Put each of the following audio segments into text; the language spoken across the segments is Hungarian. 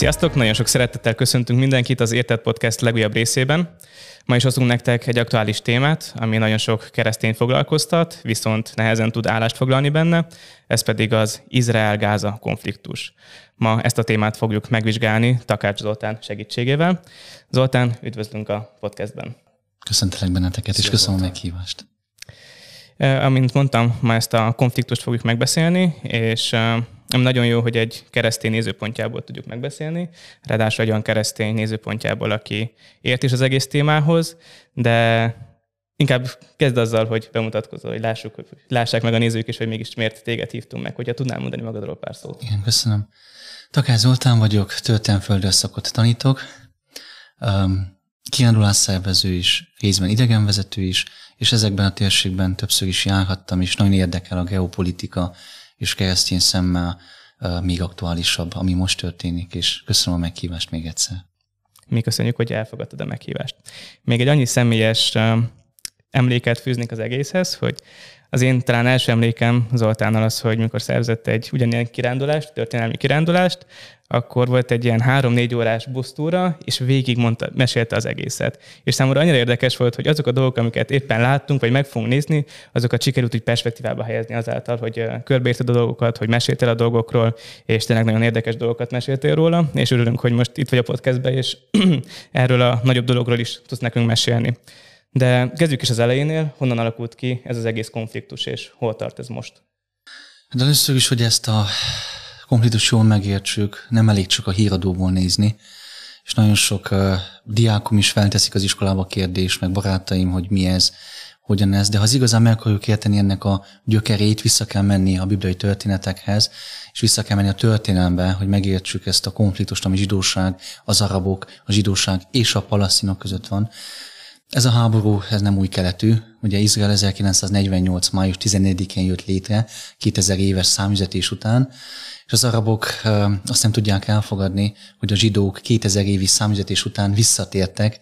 Sziasztok! Nagyon sok szeretettel köszöntünk mindenkit az Értett Podcast legújabb részében. Ma is hozunk nektek egy aktuális témát, ami nagyon sok keresztény foglalkoztat, viszont nehezen tud állást foglalni benne, ez pedig az Izrael-Gáza konfliktus. Ma ezt a témát fogjuk megvizsgálni Takács Zoltán segítségével. Zoltán, üdvözlünk a podcastben. Köszöntelek benneteket, és köszönöm a meghívást. Amint mondtam, ma ezt a konfliktust fogjuk megbeszélni, és nem nagyon jó, hogy egy keresztény nézőpontjából tudjuk megbeszélni, ráadásul egy olyan keresztény nézőpontjából, aki ért is az egész témához, de inkább kezd azzal, hogy bemutatkozol, hogy lássuk, hogy lássák meg a nézők is, hogy mégis miért téged hívtunk meg, hogyha tudnál mondani magadról pár szót. Igen, köszönöm. Takár Zoltán vagyok, történelmföldről szakot tanítok, um, kiándulás szervező is, részben idegenvezető is, és ezekben a térségben többször is járhattam, és nagyon érdekel a geopolitika, és keresztény szemmel még aktuálisabb, ami most történik, és köszönöm a meghívást még egyszer. Mi köszönjük, hogy elfogadtad a meghívást. Még egy annyi személyes emléket fűznék az egészhez, hogy az én talán első emlékem Zoltánnal az, hogy mikor szerzett egy ugyanilyen kirándulást, történelmi kirándulást, akkor volt egy ilyen három-négy órás busztúra, és végig mondta, mesélte az egészet. És számomra annyira érdekes volt, hogy azok a dolgok, amiket éppen láttunk, vagy meg fogunk nézni, azokat sikerült úgy perspektívába helyezni azáltal, hogy körbeérted a dolgokat, hogy meséltél a dolgokról, és tényleg nagyon érdekes dolgokat meséltél róla, és örülünk, hogy most itt vagy a podcastben, és erről a nagyobb dologról is tudsz nekünk mesélni. De kezdjük is az elejénél, honnan alakult ki ez az egész konfliktus, és hol tart ez most? De hát először is, hogy ezt a konfliktus jól megértsük, nem elég csak a híradóból nézni, és nagyon sok uh, diákom is felteszik az iskolába kérdést, meg barátaim, hogy mi ez, hogyan ez, de ha az igazán meg akarjuk érteni ennek a gyökerét, vissza kell menni a bibliai történetekhez, és vissza kell menni a történelembe, hogy megértsük ezt a konfliktust, ami zsidóság, az arabok, a zsidóság és a palasztinok között van. Ez a háború, ez nem új keletű. Ugye Izrael 1948. május 14-én jött létre, 2000 éves számüzetés után, és az arabok azt nem tudják elfogadni, hogy a zsidók 2000 évi számüzetés után visszatértek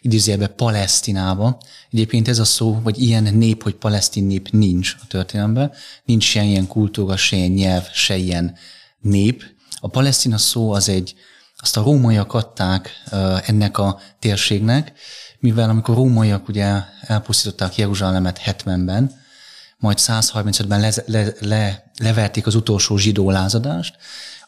idézőjelbe Palesztinába. Egyébként ez a szó, vagy ilyen nép, hogy palesztin nép nincs a történelemben. Nincs se ilyen kultúra, se ilyen nyelv, se ilyen nép. A palesztina szó az egy, azt a rómaiak adták ennek a térségnek, mivel amikor rómaiak ugye elpusztították Jeruzsálemet 70-ben, majd 135-ben le, le, le, leverték az utolsó zsidó lázadást,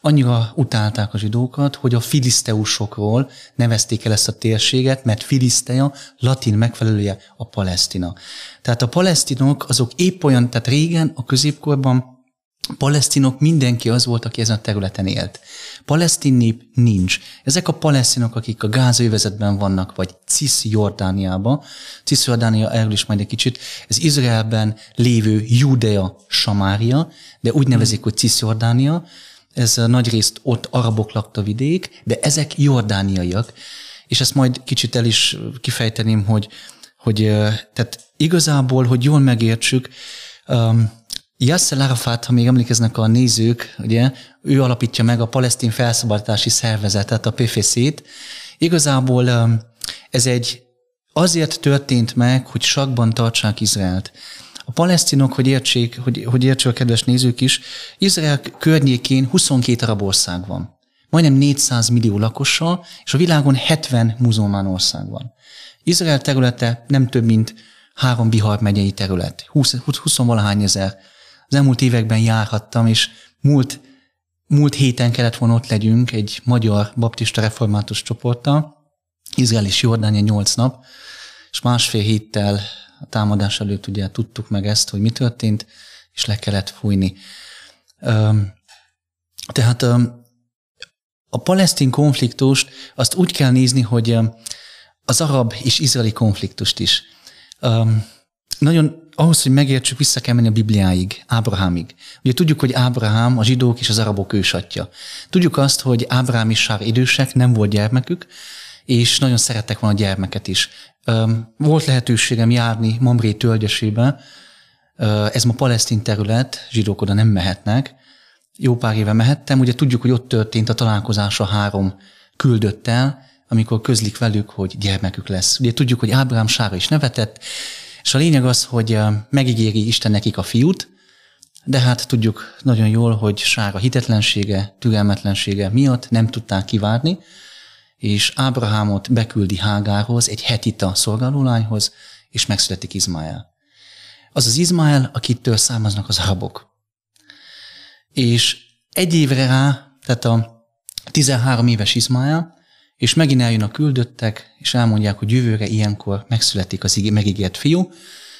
annyira utálták a zsidókat, hogy a filiszteusokról nevezték el ezt a térséget, mert filisztea latin megfelelője a palesztina. Tehát a palesztinok azok épp olyan, tehát régen a középkorban palesztinok mindenki az volt, aki ezen a területen élt. Palesztin nép nincs. Ezek a palesztinok, akik a gázövezetben vannak, vagy Cisjordániában, Cisjordánia erről is majd egy kicsit, ez Izraelben lévő Judea Samária, de úgy nevezik, hogy Cisjordánia, ez nagy részt ott arabok lakta vidék, de ezek jordániaiak, és ezt majd kicsit el is kifejteném, hogy, hogy tehát igazából, hogy jól megértsük, um, Yasser Arafat, ha még emlékeznek a nézők, ugye, ő alapítja meg a palesztin felszabadítási szervezetet, a PFC-t. Igazából um, ez egy azért történt meg, hogy sakban tartsák Izraelt. A palesztinok, hogy értsék, hogy, hogy értsék a kedves nézők is, Izrael környékén 22 arab ország van. Majdnem 400 millió lakossal, és a világon 70 muzulmán ország van. Izrael területe nem több, mint három Bihar megyei terület. 20, 20 valahány ezer az elmúlt években járhattam, és múlt, múlt héten kellett volna ott legyünk egy magyar baptista református csoporttal, Izrael és Jordánia nyolc nap, és másfél héttel a támadás előtt ugye tudtuk meg ezt, hogy mi történt, és le kellett fújni. Tehát a palesztin konfliktust azt úgy kell nézni, hogy az arab és izraeli konfliktust is. Nagyon ahhoz, hogy megértsük, vissza kell menni a Bibliáig, Ábrahámig. Ugye tudjuk, hogy Ábrahám a zsidók és az arabok ősatja. Tudjuk azt, hogy Ábrahám és Sár idősek, nem volt gyermekük, és nagyon szerettek volna a gyermeket is. Volt lehetőségem járni Mamré tölgyesébe, ez ma palesztin terület, zsidók oda nem mehetnek. Jó pár éve mehettem, ugye tudjuk, hogy ott történt a találkozás a három küldöttel, amikor közlik velük, hogy gyermekük lesz. Ugye tudjuk, hogy Ábrám Sára is nevetett, és a lényeg az, hogy megígéri Isten nekik a fiút, de hát tudjuk nagyon jól, hogy Sára hitetlensége, türelmetlensége miatt nem tudták kivárni, és Ábrahámot beküldi Hágához, egy hetita szolgálólányhoz, és megszületik Izmael. Az az Izmael, akitől származnak az arabok. És egy évre rá, tehát a 13 éves Izmael, és megint eljön a küldöttek, és elmondják, hogy jövőre ilyenkor megszületik az megígért fiú,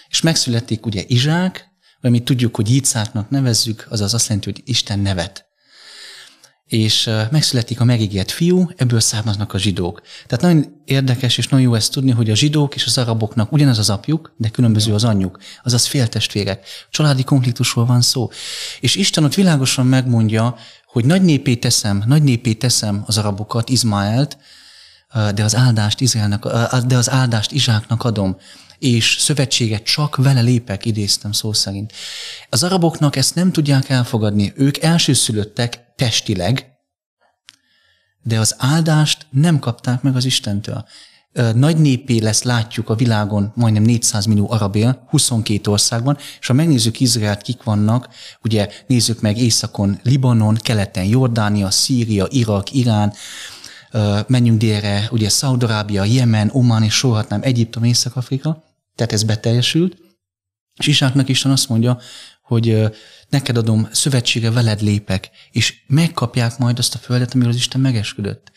és megszületik ugye Izsák, mi tudjuk, hogy Jícáknak nevezzük, azaz azt jelenti, hogy Isten nevet. És megszületik a megígért fiú, ebből származnak a zsidók. Tehát nagyon érdekes és nagyon jó ezt tudni, hogy a zsidók és az araboknak ugyanaz az apjuk, de különböző az anyjuk, azaz féltestvérek. Családi konfliktusról van szó. És Isten ott világosan megmondja, hogy nagy népé teszem, nagy népé teszem az arabokat, Izmaelt, de az áldást Izraelnek, de az áldást Izsáknak adom és szövetséget csak vele lépek, idéztem szó szerint. Az araboknak ezt nem tudják elfogadni. Ők elsőszülöttek testileg, de az áldást nem kapták meg az Istentől. Nagy népé lesz, látjuk a világon majdnem 400 millió arab él, 22 országban, és ha megnézzük Izraelt, kik vannak, ugye nézzük meg északon Libanon, keleten Jordánia, Szíria, Irak, Irán, menjünk délre, ugye Szaudarábia, Jemen, Oman, és sorhatnám Egyiptom, Észak-Afrika, tehát ez beteljesült, és Isáknak Isten azt mondja, hogy neked adom szövetsége, veled lépek, és megkapják majd azt a földet, amiről az Isten megesküdött.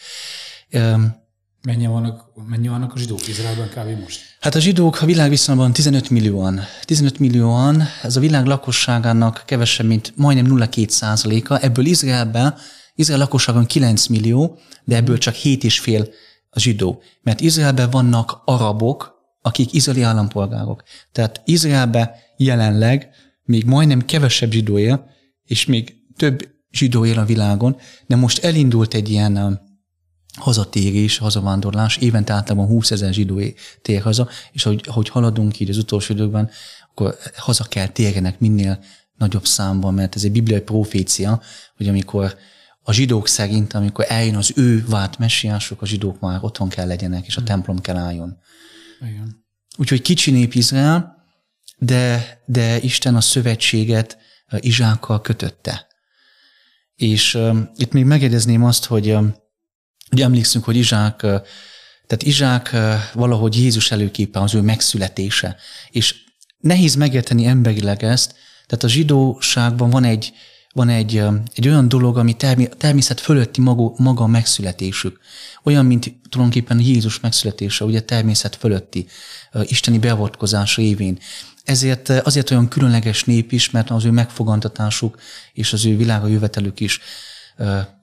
Mennyi vannak, mennyi vannak a zsidók Izraelben kb. most? Hát a zsidók a világ viszonyban 15 millióan. 15 millióan, ez a világ lakosságának kevesebb, mint majdnem 0,2 százaléka. Ebből Izraelben, Izrael lakosságon 9 millió, de ebből csak 7,5 a zsidó. Mert Izraelben vannak arabok, akik izraeli állampolgárok. Tehát Izraelbe jelenleg még majdnem kevesebb zsidó él, és még több zsidó él a világon, de most elindult egy ilyen um, hazatérés, hazavándorlás, évente általában 20 ezer zsidó tér haza, és hogy, hogy haladunk így az utolsó időkben, akkor haza kell térjenek minél nagyobb számban, mert ez egy bibliai profécia, hogy amikor a zsidók szerint, amikor eljön az ő vált messiások, a zsidók már otthon kell legyenek, és a templom kell álljon. Igen. Úgyhogy kicsi nép Izrael, de, de Isten a szövetséget Izsákkal kötötte. És uh, itt még megjegyezném azt, hogy uh, ugye emlékszünk, hogy Izsák, uh, tehát Izsák uh, valahogy Jézus előképe az ő megszületése. És nehéz megérteni emberileg ezt, tehát a zsidóságban van egy, van egy, egy olyan dolog, ami természet fölötti maga, maga megszületésük. Olyan, mint tulajdonképpen Jézus megszületése, ugye természet fölötti, isteni beavatkozás révén. Ezért azért olyan különleges nép is, mert az ő megfogantatásuk és az ő világa jövetelük is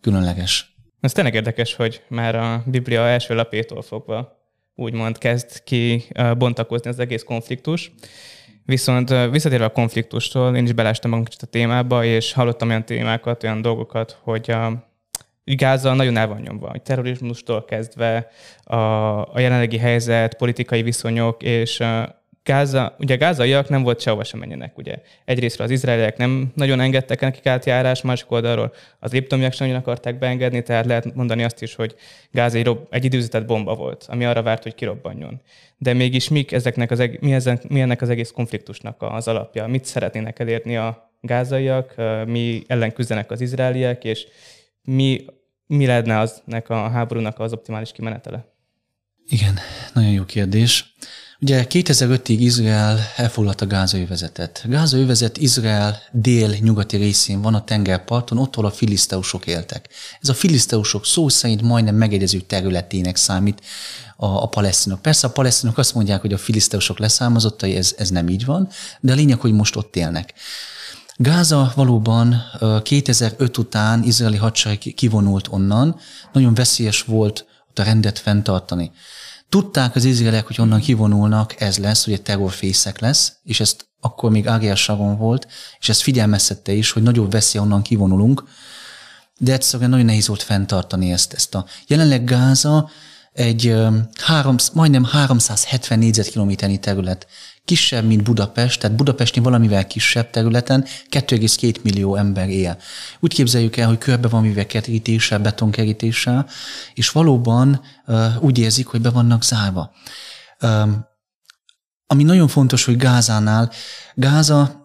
különleges. Ez tényleg érdekes, hogy már a Biblia első lapétól fogva úgymond kezd ki bontakozni az egész konfliktus. Viszont visszatérve a konfliktustól, én is belástam magam kicsit a témába, és hallottam olyan témákat, olyan dolgokat, hogy a Gáza nagyon el van nyomva, hogy terrorizmustól kezdve a, a jelenlegi helyzet, politikai viszonyok, és Gáza, ugye gázaiak nem volt sehova sem menjenek, ugye. Egyrészt az izraeliek nem nagyon engedtek nekik átjárás, másik oldalról az liptomiak sem nagyon akarták beengedni, tehát lehet mondani azt is, hogy Gáza egy, egy időzített bomba volt, ami arra várt, hogy kirobbanjon. De mégis mik ezeknek az, mi, ezen, mi ennek az egész konfliktusnak az alapja? Mit szeretnének elérni a gázaiak, mi ellen küzdenek az izraeliek, és mi, mi lenne aznek a háborúnak az optimális kimenetele? Igen, nagyon jó kérdés. Ugye 2005-ig Izrael elfoglalta Gáza övezetet. Gáza övezet Izrael dél-nyugati részén van a tengerparton, ott, ahol a filiszteusok éltek. Ez a filiszteusok szó szerint majdnem megegyező területének számít a, a palesztinok. Persze a palesztinok azt mondják, hogy a filiszteusok leszármazottai, ez, ez nem így van, de a lényeg, hogy most ott élnek. Gáza valóban 2005 után izraeli hadsereg kivonult onnan, nagyon veszélyes volt ott a rendet fenntartani. Tudták az izraelek, hogy onnan kivonulnak, ez lesz, hogy egy terrorfészek lesz, és ezt akkor még Saron volt, és ezt figyelmeztette is, hogy nagyobb veszély onnan kivonulunk, de egyszerűen nagyon nehéz volt fenntartani ezt. ezt a. Jelenleg Gáza egy három, majdnem 370 négyzetkilométernyi terület kisebb, mint Budapest, tehát Budapesti valamivel kisebb területen 2,2 millió ember él. Úgy képzeljük el, hogy körbe van mivel kerítéssel, betonkerítéssel, és valóban úgy érzik, hogy be vannak zárva. Ami nagyon fontos, hogy Gázánál, Gáza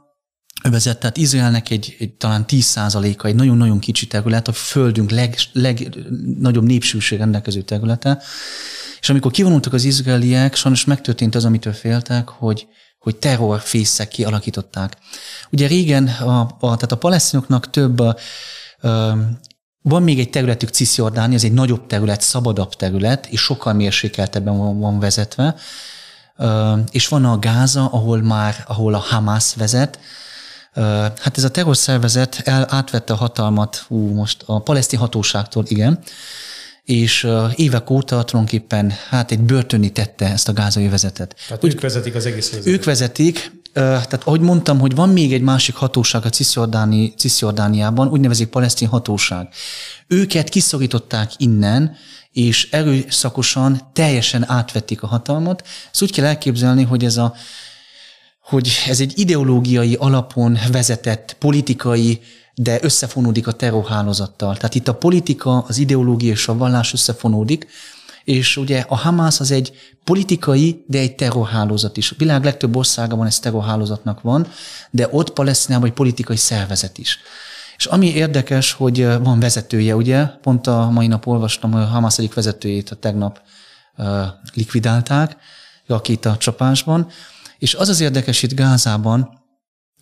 övezet, tehát Izraelnek egy, egy talán 10%-a, egy nagyon-nagyon kicsi terület, a földünk leg, legnagyobb népsűség rendelkező területe, és amikor kivonultak az izraeliek, sajnos megtörtént az, amitől féltek, hogy, hogy terrorfészek kialakították. Ugye régen a, a, tehát a palesztinoknak több a, a, van még egy területük Cisjordáni, ez egy nagyobb terület, szabadabb terület, és sokkal mérsékeltebben van, van vezetve. És van a Gáza, ahol már, ahol a Hamas vezet. Hát ez a terrorszervezet el, átvette a hatalmat, ú, most a palesztin hatóságtól, igen, és évek óta tulajdonképpen hát egy börtöni tette ezt a gázai vezetet. Tehát Úgy, ők vezetik az egész vezetet. Ők vezetik, tehát ahogy mondtam, hogy van még egy másik hatóság a Cisjordáni, Cisjordániában, úgynevezik palesztin hatóság. Őket kiszorították innen, és erőszakosan teljesen átvették a hatalmat. Ezt úgy kell elképzelni, hogy ez a hogy ez egy ideológiai alapon vezetett politikai de összefonódik a terrorhálózattal. Tehát itt a politika, az ideológia és a vallás összefonódik, és ugye a Hamász az egy politikai, de egy terrorhálózat is. A világ legtöbb országában ez terrorhálózatnak van, de ott Palesztinában egy politikai szervezet is. És ami érdekes, hogy van vezetője, ugye, pont a mai nap olvastam, hogy a Hamász egyik vezetőjét a tegnap uh, likvidálták, a csapásban, és az az érdekes itt Gázában,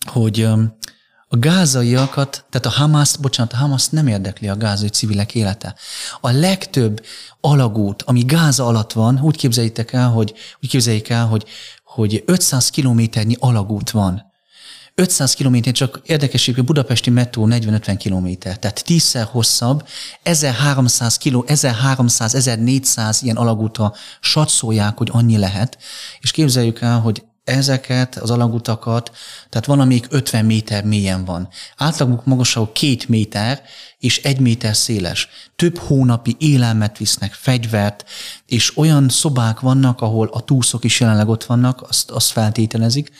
hogy um, a gázaiakat, tehát a Hamas, bocsánat, a Hamas nem érdekli a gázai civilek élete. A legtöbb alagút, ami Gáza alatt van, úgy képzeljétek el, hogy, úgy képzeljék el, hogy, hogy 500 kilométernyi alagút van. 500 km, csak érdekes, hogy budapesti metró 40-50 km, tehát tízszer hosszabb, 1300 km, 1300, 1400 ilyen alagútra satszolják, hogy annyi lehet, és képzeljük el, hogy ezeket az alagutakat, tehát van, amelyik 50 méter mélyen van. Átlaguk magasságú két méter és egy méter széles. Több hónapi élelmet visznek, fegyvert, és olyan szobák vannak, ahol a túszok is jelenleg ott vannak, azt, azt feltételezik,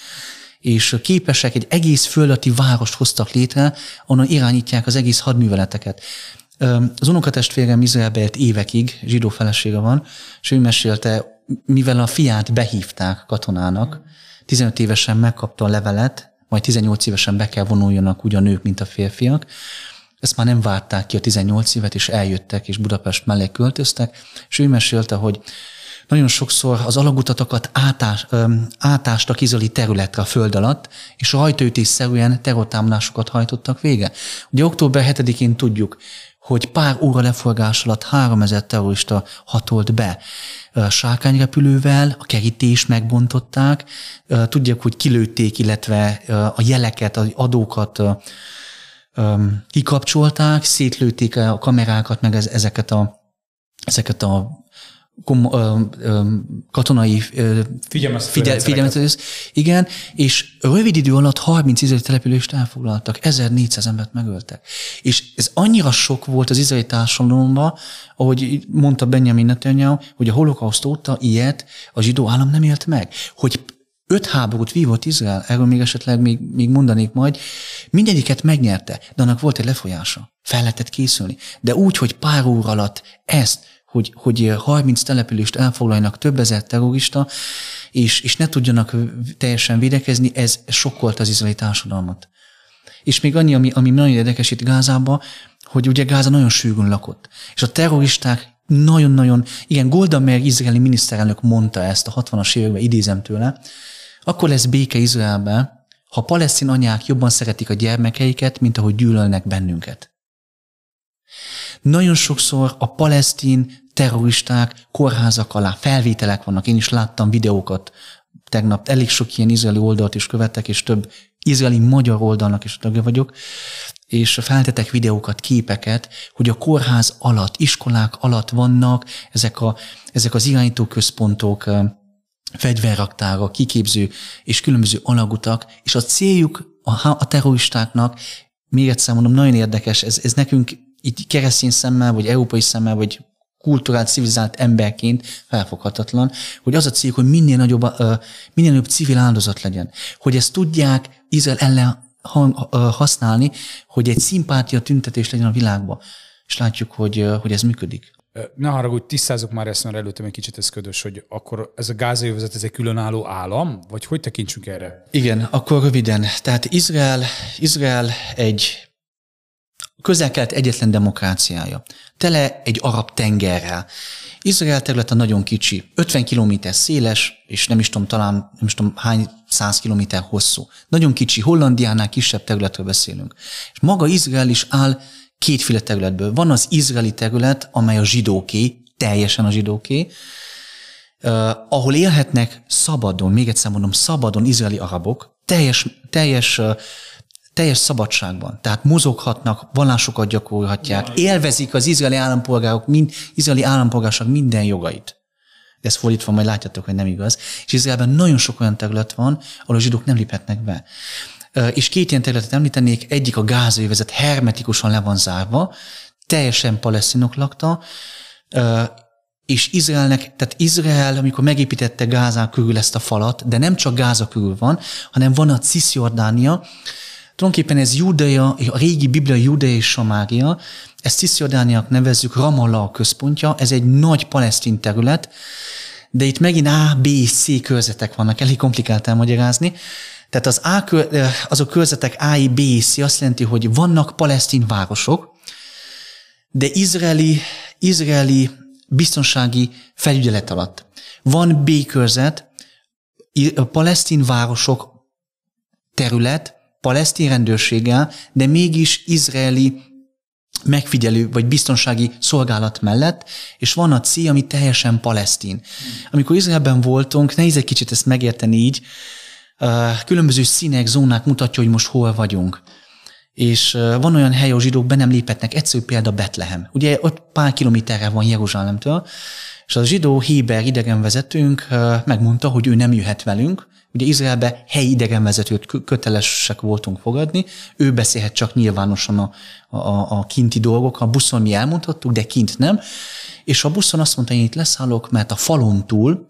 és képesek egy egész fölötti várost hoztak létre, onnan irányítják az egész hadműveleteket. Az unokatestvérem Izraelbe élt évekig, zsidó felesége van, és ő mesélte, mivel a fiát behívták katonának, 15 évesen megkapta a levelet, majd 18 évesen be kell vonuljanak úgy a nők, mint a férfiak. Ezt már nem várták ki a 18 évet, és eljöttek, és Budapest mellé költöztek, és ő mesélte, hogy nagyon sokszor az alagutatokat átás, átástak izoli területre a föld alatt, és rajtaütésszerűen terrortámadásokat hajtottak vége. Ugye október 7-én tudjuk, hogy pár óra leforgás alatt 3000 terrorista hatolt be. Sárkányrepülővel, a kerítést megbontották, tudják, hogy kilőtték, illetve a jeleket, az adókat kikapcsolták, szétlőtték a kamerákat, meg ezeket a, ezeket a kom, ö, ö, katonai figyelmeztetőt. Igen, és rövid idő alatt 30 izraeli települést elfoglaltak, 1400 embert megöltek. És ez annyira sok volt az izraeli társadalomban, ahogy mondta Benjamin Netanyahu, hogy a holokauszt óta ilyet a zsidó állam nem élt meg. Hogy öt háborút vívott Izrael, erről még esetleg még, még mondanék majd, mindegyiket megnyerte, de annak volt egy lefolyása. Fel lehetett készülni. De úgy, hogy pár óra alatt ezt hogy, hogy 30 települést elfoglaljanak több ezer terrorista, és, és ne tudjanak teljesen védekezni, ez sokkolt az izraeli társadalmat. És még annyi, ami, ami nagyon érdekes itt Gázában, hogy ugye Gáza nagyon sűrűn lakott. És a terroristák nagyon-nagyon, igen, Golda Meir izraeli miniszterelnök mondta ezt a 60-as években, idézem tőle, akkor lesz béke Izraelbe, ha palesztin anyák jobban szeretik a gyermekeiket, mint ahogy gyűlölnek bennünket. Nagyon sokszor a palesztin terroristák kórházak alá, felvételek vannak. Én is láttam videókat tegnap, elég sok ilyen izraeli oldalt is követek, és több izraeli magyar oldalnak is tagja vagyok, és feltetek videókat, képeket, hogy a kórház alatt, iskolák alatt vannak ezek, a, ezek az irányítóközpontok, fegyverraktára, kiképző és különböző alagutak, és a céljuk a, a terroristáknak, még egyszer mondom, nagyon érdekes, ez, ez nekünk így keresztény szemmel, vagy európai szemmel, vagy kulturált, civilizált emberként felfoghatatlan, hogy az a cél, hogy minél nagyobb, minél nagyobb civil áldozat legyen. Hogy ezt tudják Izrael ellen használni, hogy egy szimpátia tüntetés legyen a világban. És látjuk, hogy, hogy ez működik. ne haragudj, tisztázok már ezt, mert előttem egy kicsit ez ködös, hogy akkor ez a gázai ez egy különálló állam, vagy hogy tekintsünk erre? Igen, akkor röviden. Tehát Izrael, Izrael egy közel-kelet egyetlen demokráciája. Tele egy arab tengerrel. Izrael területe nagyon kicsi, 50 km széles, és nem is tudom, talán nem is tudom hány száz kilométer hosszú. Nagyon kicsi, Hollandiánál kisebb területről beszélünk. És maga Izrael is áll kétféle területből. Van az izraeli terület, amely a zsidóké, teljesen a zsidóké, uh, ahol élhetnek szabadon, még egyszer mondom, szabadon izraeli arabok, teljes, teljes uh, teljes szabadságban. Tehát mozoghatnak, vallásokat gyakorolhatják, élvezik az izraeli állampolgárok, mind, izraeli állampolgárság minden jogait. Ez fordítva majd látjátok, hogy nem igaz. És Izraelben nagyon sok olyan terület van, ahol a zsidók nem léphetnek be. És két ilyen területet említenék, egyik a gázai vezet hermetikusan le van zárva, teljesen palesztinok lakta, és Izraelnek, tehát Izrael, amikor megépítette Gázán körül ezt a falat, de nem csak Gáza körül van, hanem van a Cisjordánia, Tulajdonképpen ez Judea, a régi Biblia Judea és Samária, ezt Cisjordániak nevezzük Ramallah a központja, ez egy nagy palesztin terület, de itt megint A, B, C körzetek vannak, elég komplikált elmagyarázni. Tehát az A, azok körzetek A, B, C azt jelenti, hogy vannak palesztin városok, de izraeli, izraeli biztonsági felügyelet alatt. Van B körzet, a palesztin városok terület, palesztin rendőrséggel, de mégis izraeli megfigyelő vagy biztonsági szolgálat mellett, és van a C, ami teljesen palesztin. Amikor Izraelben voltunk, nehéz egy kicsit ezt megérteni így, különböző színek, zónák mutatja, hogy most hol vagyunk. És van olyan hely, ahol zsidók be nem léphetnek, egyszerű példa Betlehem. Ugye ott pár kilométerre van Jeruzsálemtől, és a zsidó Héber idegenvezetőnk megmondta, hogy ő nem jöhet velünk, Ugye Izraelbe helyi idegenvezetőt kötelesek voltunk fogadni, ő beszélhet csak nyilvánosan a, a, a kinti dolgok, a buszon mi elmondhattuk, de kint nem. És a buszon azt mondta, én itt leszállok, mert a falon túl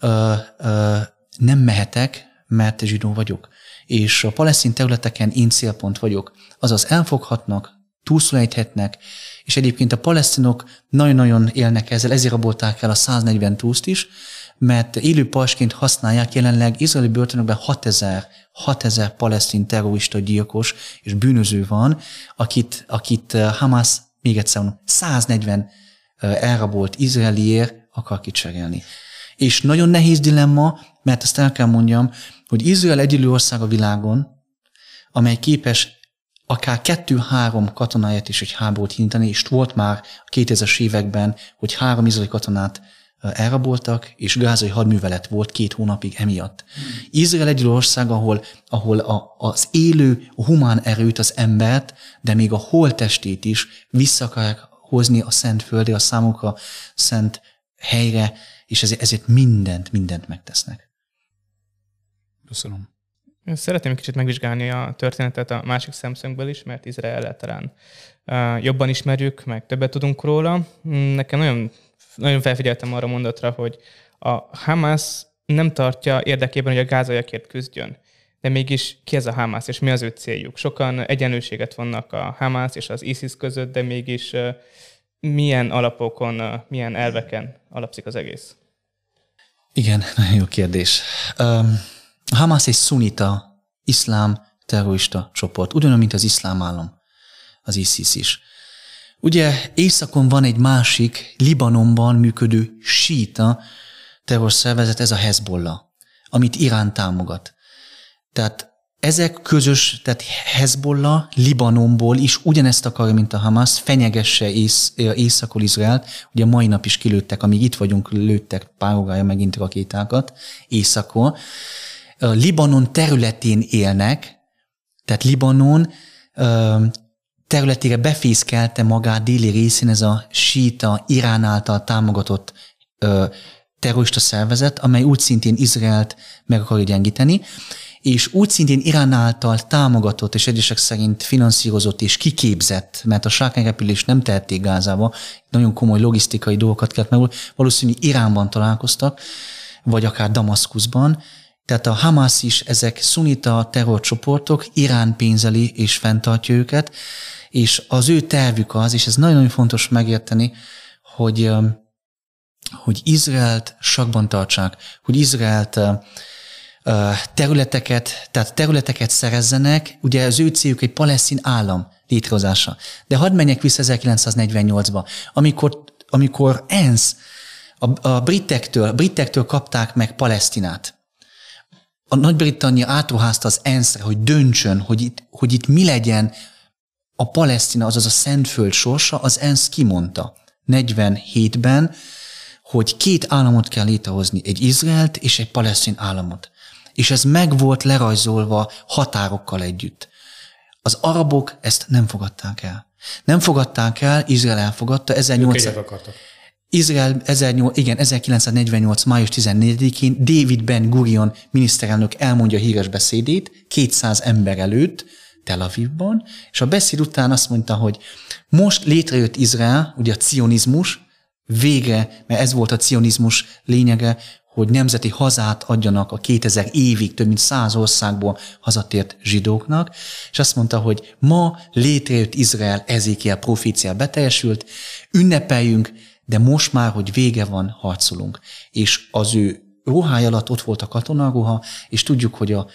ö, ö, nem mehetek, mert zsidó vagyok. És a palesztin területeken én célpont vagyok. Azaz elfoghatnak, túlszulejthetnek, és egyébként a palesztinok nagyon-nagyon élnek ezzel, ezért rabolták el a 140 túszt is, mert élő pasként használják jelenleg izraeli börtönökben 6000, 6000 palesztin terrorista gyilkos és bűnöző van, akit, akit eh, Hamas, még egyszer mondom, 140 eh, elrabolt izraeliért akar kicserélni. És nagyon nehéz dilemma, mert azt el kell mondjam, hogy Izrael egyedül ország a világon, amely képes akár kettő-három katonáját is egy háborút hintani, és volt már a 2000-es években, hogy három izraeli katonát elraboltak, és gázai hadművelet volt két hónapig emiatt. Izrael egy ország, ahol, ahol a, az élő, a humán erőt, az embert, de még a holtestét is vissza akarják hozni a szent földre, a számukra szent helyre, és ezért, ezért mindent, mindent megtesznek. Köszönöm. Szeretném kicsit megvizsgálni a történetet a másik szemszögből is, mert Izrael talán jobban ismerjük, meg többet tudunk róla. Nekem nagyon nagyon felfigyeltem arra mondatra, hogy a Hamas nem tartja érdekében, hogy a gázaiakért küzdjön. De mégis ki ez a Hamas, és mi az ő céljuk? Sokan egyenlőséget vannak a Hamas és az ISIS között, de mégis milyen alapokon, milyen elveken alapszik az egész? Igen, nagyon jó kérdés. Um, Hamas egy szunita, iszlám terrorista csoport, ugyanúgy, mint az iszlám állam, az ISIS is. Ugye északon van egy másik, Libanonban működő síta terrorszervezet, ez a Hezbollah, amit Irán támogat. Tehát ezek közös, tehát Hezbollah Libanonból is ugyanezt akarja, mint a Hamas, fenyegesse ész, északol Izraelt. Ugye mai nap is kilőttek, amíg itt vagyunk, lőttek pár órája megint rakétákat északon. Libanon területén élnek, tehát Libanon területére befészkelte magát déli részén ez a síta Irán által támogatott ö, terrorista szervezet, amely úgy szintén Izraelt meg akarja gyengíteni, és úgy szintén Irán által támogatott, és egyesek szerint finanszírozott és kiképzett, mert a sárkányrepülést nem tehették Gázába, nagyon komoly logisztikai dolgokat kellett meg, valószínűleg Iránban találkoztak, vagy akár Damaszkuszban, tehát a Hamas is, ezek szunita terrorcsoportok, Irán pénzeli és fenntartja őket, és az ő tervük az, és ez nagyon-nagyon fontos megérteni, hogy, hogy Izraelt sakban tartsák, hogy Izraelt területeket, tehát területeket szerezzenek, ugye az ő céljuk egy palesztin állam létrehozása. De hadd menjek vissza 1948-ba, amikor, amikor ENSZ a, a britektől, a britektől kapták meg Palesztinát. A Nagy-Britannia átruházta az ENSZ-re, hogy döntsön, hogy itt, hogy itt mi legyen a Palesztina, azaz a Szentföld sorsa, az ENSZ kimondta 47-ben, hogy két államot kell létrehozni, egy Izraelt és egy palesztin államot. És ez meg volt lerajzolva határokkal együtt. Az arabok ezt nem fogadták el. Nem fogadták el, Izrael elfogadta. 1800... Izrael 18, igen, 1948. május 14-én David Ben Gurion miniszterelnök elmondja a híres beszédét 200 ember előtt, Tel Avivban, és a beszéd után azt mondta, hogy most létrejött Izrael, ugye a cionizmus, vége, mert ez volt a cionizmus lényege, hogy nemzeti hazát adjanak a 2000 évig több mint száz országból hazatért zsidóknak, és azt mondta, hogy ma létrejött Izrael, Ezékiel profécia beteljesült, ünnepeljünk, de most már, hogy vége van, harcolunk. És az ő ruhája alatt ott volt a katonaruha, és tudjuk, hogy a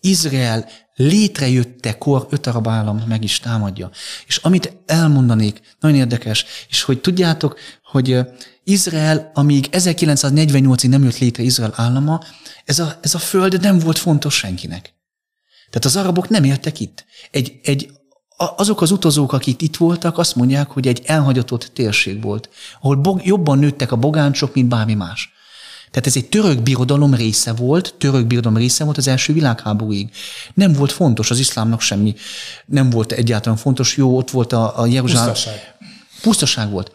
Izrael létrejöttekor öt arab állam meg is támadja. És amit elmondanék, nagyon érdekes, és hogy tudjátok, hogy Izrael, amíg 1948-ig nem jött létre Izrael állama, ez a, ez a föld nem volt fontos senkinek. Tehát az arabok nem éltek itt. Egy, egy, azok az utazók, akik itt voltak, azt mondják, hogy egy elhagyatott térség volt, ahol bog, jobban nőttek a bogáncsok, mint bármi más. Tehát ez egy török birodalom része volt, török birodalom része volt az első világháborúig. Nem volt fontos az iszlámnak semmi, nem volt egyáltalán fontos. Jó, ott volt a, a Jeruzsálem. Pusztaság. Pusztaság volt.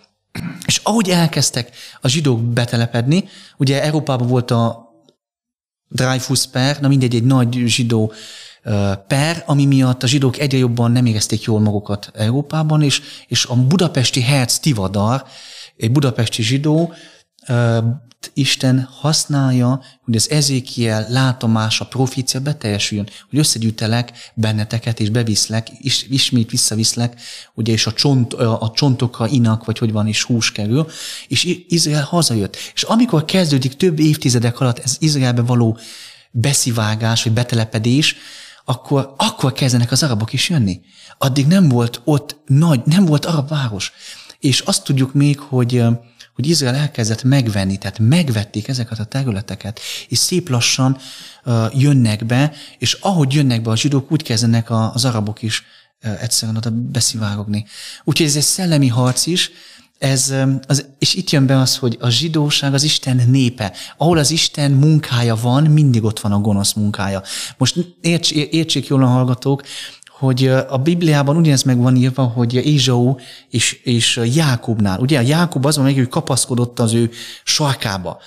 És ahogy elkezdtek a zsidók betelepedni, ugye Európában volt a Dreyfus per, na mindegy, egy nagy zsidó per, ami miatt a zsidók egyre jobban nem érezték jól magukat Európában, és, és a budapesti Herz Tivadar, egy budapesti zsidó, Isten használja, hogy az Ezékiel látomása, profícia beteljesüljön, hogy összegyűjtelek benneteket, és beviszlek, és ismét visszaviszlek, ugye, és a, csont, a csontokra inak, vagy hogy van, és hús kerül, és Izrael hazajött. És amikor kezdődik több évtizedek alatt ez Izraelbe való beszivágás, vagy betelepedés, akkor, akkor kezdenek az arabok is jönni. Addig nem volt ott nagy, nem volt arab város. És azt tudjuk még, hogy hogy Izrael elkezdett megvenni, tehát megvették ezeket a területeket, és szép lassan uh, jönnek be, és ahogy jönnek be a zsidók, úgy kezdenek a, az arabok is uh, egyszerűen oda beszivárogni. Úgyhogy ez egy szellemi harc is, ez, az, és itt jön be az, hogy a zsidóság az Isten népe. Ahol az Isten munkája van, mindig ott van a gonosz munkája. Most érts, értsék jól a hallgatók, hogy a Bibliában ugyanez meg van írva, hogy Ézsau és, és Jákobnál. Ugye a Jákob az van meg, hogy kapaszkodott az ő sarkába.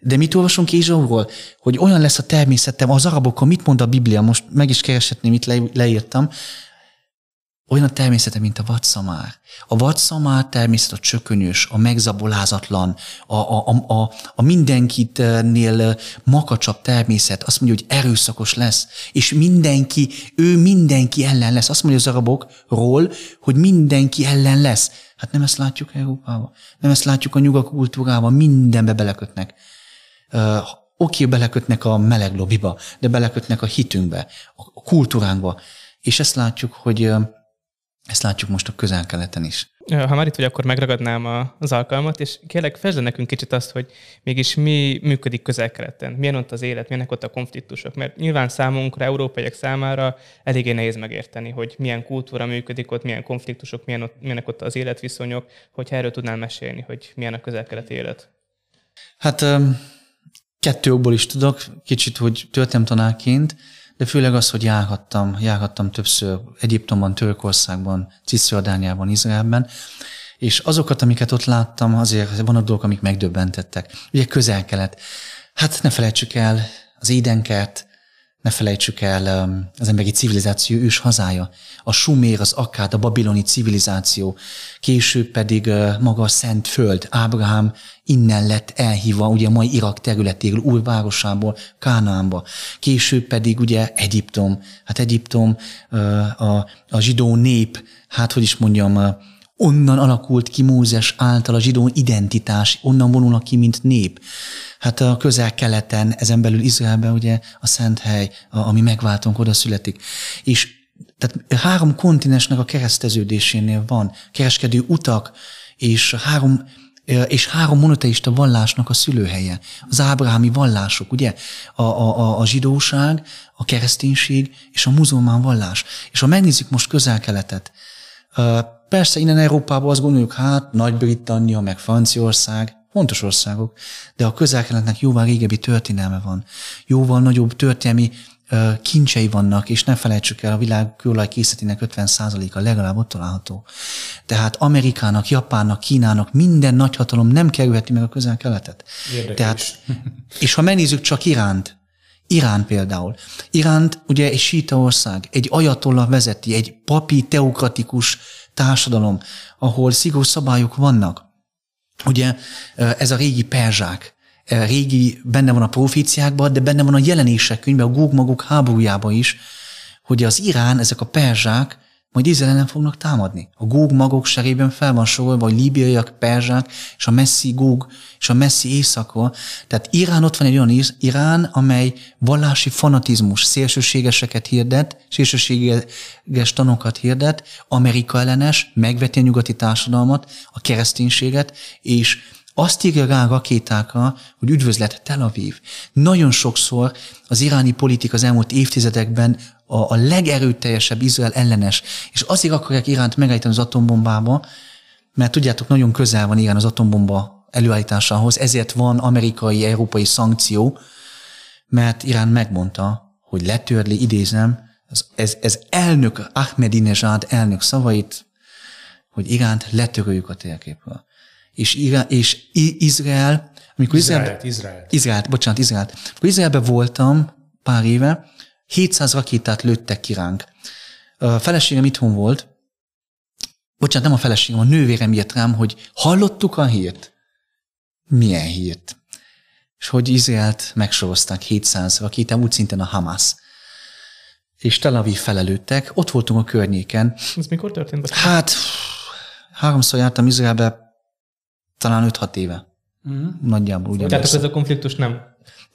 De mit olvasunk Ézsauról? Hogy olyan lesz a természetem, az arabokkal mit mond a Biblia? Most meg is kereshetném, mit le, leírtam. Olyan a természete, mint a vadszamár. A vadszamár természet a csökönyös, a megzabolázatlan, a, a, a, a, a mindenkitnél makacsabb természet. Azt mondja, hogy erőszakos lesz, és mindenki, ő mindenki ellen lesz. Azt mondja az arabokról, hogy mindenki ellen lesz. Hát nem ezt látjuk Európában. Nem ezt látjuk a nyugat kultúrában. Mindenbe belekötnek. Uh, Oké, belekötnek a meleg lobbiba, de belekötnek a hitünkbe, a kultúránkba. És ezt látjuk, hogy ezt látjuk most a közel-keleten is. Ha már itt vagy, akkor megragadnám az alkalmat, és kérlek, fejtsd nekünk kicsit azt, hogy mégis mi működik közel-keleten, milyen ott az élet, milyenek ott a konfliktusok, mert nyilván számunkra, európaiak számára eléggé nehéz megérteni, hogy milyen kultúra működik ott, milyen konfliktusok, milyen ott, milyenek ott az életviszonyok, hogyha erről tudnál mesélni, hogy milyen a közel-keleti élet. Hát kettő okból is tudok, kicsit, hogy történelmtanárként, de főleg az, hogy járhattam, járhattam többször Egyiptomban, Törökországban, Cisziordániában, Izraelben, és azokat, amiket ott láttam, azért vannak dolgok, amik megdöbbentettek. Ugye közel-kelet. Hát ne felejtsük el az édenkert, ne felejtsük el um, az emberi civilizáció ős hazája. A Sumér, az Akkád, a babiloni civilizáció, később pedig uh, maga a Szent Föld, Ábrahám innen lett elhívva, ugye a mai Irak területéről, új városából, Kánaánba. Később pedig ugye Egyiptom. Hát Egyiptom, uh, a, a zsidó nép, hát hogy is mondjam, uh, Onnan alakult ki Mózes által a zsidó identitás, onnan vonulnak ki, mint nép. Hát a közel-keleten, ezen belül Izraelben ugye a Szent Hely, ami megváltunk, oda születik. És tehát három kontinensnek a kereszteződésénél van kereskedő utak, és három és három monoteista vallásnak a szülőhelye. Az ábrámi vallások, ugye? A, a, a, a zsidóság, a kereszténység és a muzulmán vallás. És ha megnézzük most közel-keletet, persze innen Európában azt gondoljuk, hát Nagy-Britannia, meg Franciaország, fontos országok, de a közel-keletnek jóval régebbi történelme van. Jóval nagyobb történelmi kincsei vannak, és ne felejtsük el, a világ kőolaj készletének 50%-a legalább ott található. Tehát Amerikának, Japánnak, Kínának minden nagyhatalom nem kerülheti meg a közel-keletet. Tehát, és ha megnézzük csak Iránt, Irán például. Iránt ugye egy síta ország, egy ajatolla vezeti, egy papi teokratikus társadalom, ahol szigorú szabályok vannak. Ugye ez a régi perzsák, régi, benne van a proféciákban, de benne van a jelenések könyvben, a maguk háborújában is, hogy az Irán, ezek a perzsák majd Izrael ellen fognak támadni. A Góg magok serében fel van sorolva, hogy líbiaiak, perzsák, és a messzi Góg, és a messzi éjszakról. Tehát Irán ott van egy olyan Irán, amely vallási fanatizmus, szélsőségeseket hirdet, szélsőséges tanokat hirdet, Amerika ellenes, megveti a nyugati társadalmat, a kereszténységet, és azt írja rá a rakétákra, hogy üdvözlet Tel Aviv. Nagyon sokszor az iráni politika az elmúlt évtizedekben a, a legerőteljesebb Izrael ellenes, és azért akarják Iránt megállítani az atombombába, mert tudjátok, nagyon közel van Irán az atombomba előállításához, ezért van amerikai, európai szankció, mert Irán megmondta, hogy letörli, idézem, ez, ez, elnök, Ahmadinejad elnök szavait, hogy Iránt letöröljük a térképről és, és Izrael, amikor Izrael, Izrael. Izrael, bocsánat, Izrael. Amikor Izraelben voltam pár éve, 700 rakétát lőttek ki ránk. A feleségem itthon volt, bocsánat, nem a feleségem, a nővérem írt rám, hogy hallottuk a hírt? Milyen hírt? És hogy Izraelt megsorozták 700 rakétám, úgy szintén a Hamas. És Tel Aviv felelőttek, ott voltunk a környéken. Ez mikor történt? Hát, háromszor jártam Izraelbe, talán 5-6 éve. Uh-huh. Nagyjából ugyan. Tehát ez a konfliktus nem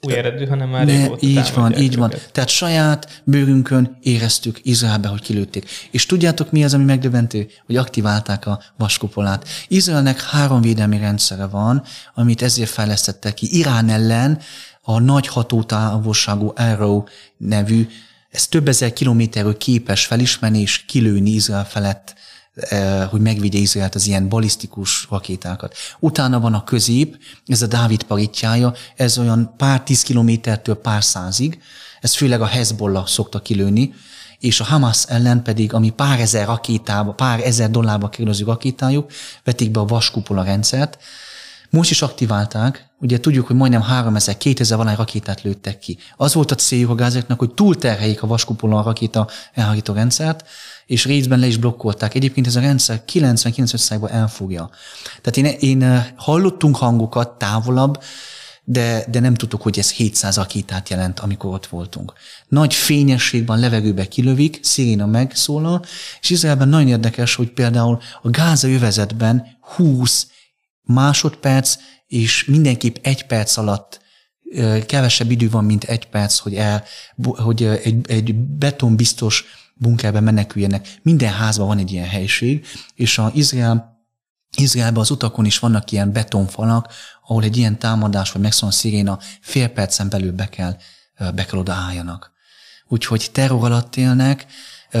új eredő, hanem már ne, Így van, így őket. van. Tehát saját bőrünkön éreztük Izraelbe, hogy kilőtték. És tudjátok mi az, ami megdöbbentő? Hogy aktiválták a vaskupolát. Izraelnek három védelmi rendszere van, amit ezért fejlesztettek ki. Irán ellen a nagy hatótávolságú Arrow nevű, ez több ezer kilométerről képes felismerni és kilőni Izrael felett hogy megvigye Izraelt az ilyen balisztikus rakétákat. Utána van a közép, ez a Dávid paritjája, ez olyan pár tíz kilométertől pár százig, ez főleg a Hezbollah szokta kilőni, és a Hamas ellen pedig, ami pár ezer rakétába, pár ezer dollárba kerül az rakétájuk, vetik be a vaskupola rendszert. Most is aktiválták, ugye tudjuk, hogy majdnem 3000, 2000 valány rakétát lőttek ki. Az volt a céljuk a gázeknak, hogy túlterheljék a vaskupola rakéta elhárító rendszert, és részben le is blokkolták. Egyébként ez a rendszer 99%-ban elfogja. Tehát én, én hallottunk hangokat távolabb, de, de nem tudtuk, hogy ez 700 akitát jelent, amikor ott voltunk. Nagy fényességben levegőbe kilövik, sziréna megszólal, és Izraelben nagyon érdekes, hogy például a Gáza övezetben 20 másodperc, és mindenképp egy perc alatt kevesebb idő van, mint egy perc, hogy, el, hogy egy, egy betonbiztos bunkerbe meneküljenek. Minden házban van egy ilyen helység, és a Izrael Izraelben az utakon is vannak ilyen betonfalak, ahol egy ilyen támadás vagy megszól a sziréna fél percen belül be kell, be kell odaálljanak. Úgyhogy terror alatt élnek,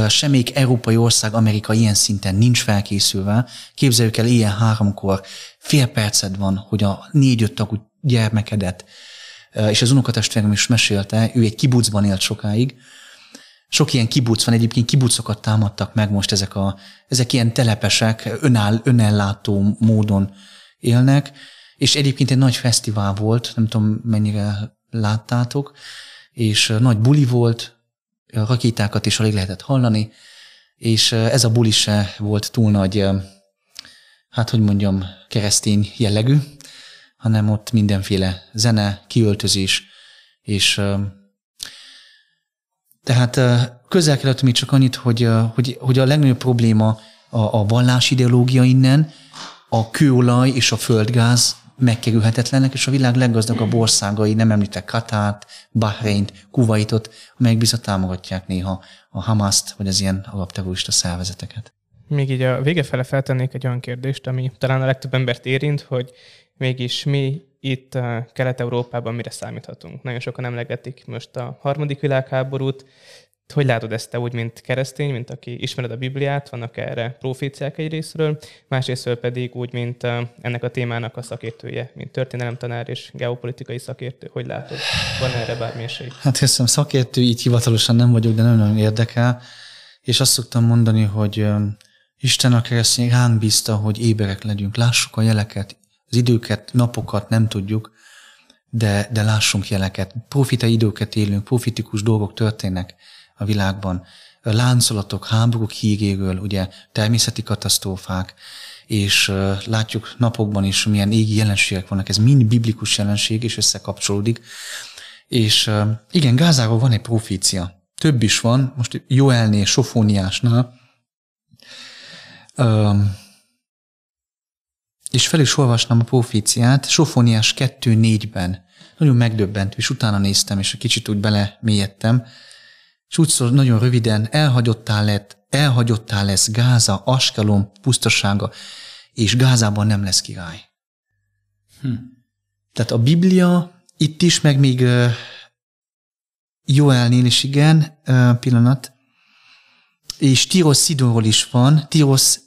semmelyik európai ország, Amerika ilyen szinten nincs felkészülve. Képzeljük el, ilyen háromkor fél perced van, hogy a négy-öt tagú gyermekedet, és az unokatestvérem is mesélte, ő egy kibucban élt sokáig, sok ilyen kibuc van, egyébként kibucokat támadtak meg most ezek, a, ezek ilyen telepesek, önáll, önellátó módon élnek, és egyébként egy nagy fesztivál volt, nem tudom mennyire láttátok, és nagy buli volt, rakétákat is alig lehetett hallani, és ez a buli se volt túl nagy, hát hogy mondjam, keresztény jellegű, hanem ott mindenféle zene, kiöltözés, és tehát közel kellett még csak annyit, hogy, hogy, hogy a legnagyobb probléma a, a vallás ideológia innen, a kőolaj és a földgáz megkerülhetetlenek, és a világ leggazdagabb országai, nem említek Katárt, Bahreint, Kuwaitot, amelyek bizony támogatják néha a Hamaszt, vagy az ilyen alapterrorista szervezeteket. Még így a vége fele feltennék egy olyan kérdést, ami talán a legtöbb embert érint, hogy mégis mi itt uh, Kelet-Európában mire számíthatunk. Nagyon sokan emlegetik most a harmadik világháborút. Hogy látod ezt te úgy, mint keresztény, mint aki ismered a Bibliát, vannak erre proféciák egy részről, másrésztről pedig úgy, mint uh, ennek a témának a szakértője, mint történelemtanár és geopolitikai szakértő. Hogy látod? Van erre bármi esély? Hát hiszem szakértő, így hivatalosan nem vagyok, de nagyon-nagyon érdekel. És azt szoktam mondani, hogy Isten a keresztény ránk bízta, hogy éberek legyünk, lássuk a jeleket, az időket, napokat nem tudjuk, de, de lássunk jeleket. Profita időket élünk, profitikus dolgok történnek a világban. Láncolatok, háborúk híréről, ugye természeti katasztrófák, és látjuk napokban is, milyen égi jelenségek vannak. Ez mind biblikus jelenség, és összekapcsolódik. És igen, Gázáról van egy profícia. Több is van, most Joelnél, Sofóniásnál, és fel is olvasnám a proféciát, Sofoniás 2.4-ben. Nagyon megdöbbent, és utána néztem, és egy kicsit úgy bele mélyedtem. És úgy szól, nagyon röviden, elhagyottá lett, elhagyottá lesz Gáza, Askelon pusztasága, és Gázában nem lesz király. Hm. Tehát a Biblia itt is, meg még Joelnél is igen, pillanat, és Tiros Szidonról is van, Tiros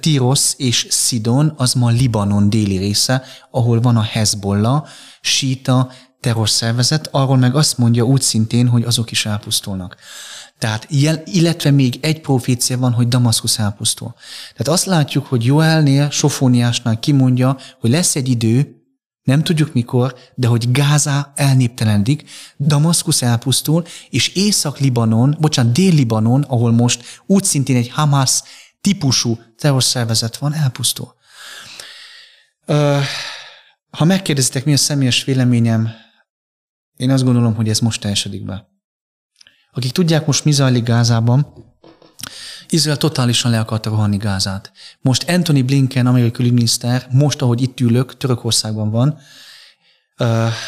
Tiros és Sidon az ma Libanon déli része, ahol van a Hezbollah, síta terrorszervezet, arról meg azt mondja úgy szintén, hogy azok is elpusztulnak. Tehát, illetve még egy profécia van, hogy Damaszkusz elpusztul. Tehát azt látjuk, hogy Joelnél, Sofóniásnál kimondja, hogy lesz egy idő, nem tudjuk mikor, de hogy Gáza elnéptelenik, Damaszkusz elpusztul, és Észak-Libanon, bocsánat, Dél-Libanon, ahol most úgy szintén egy Hamas típusú terrorszervezet van, elpusztul. Ha megkérdezitek, mi a személyes véleményem, én azt gondolom, hogy ez most teljesedik be. Akik tudják most mi zajlik Gázában, Izrael totálisan le akarta rohanni Gázát. Most Anthony Blinken, amerikai külügyminiszter, most, ahogy itt ülök, Törökországban van,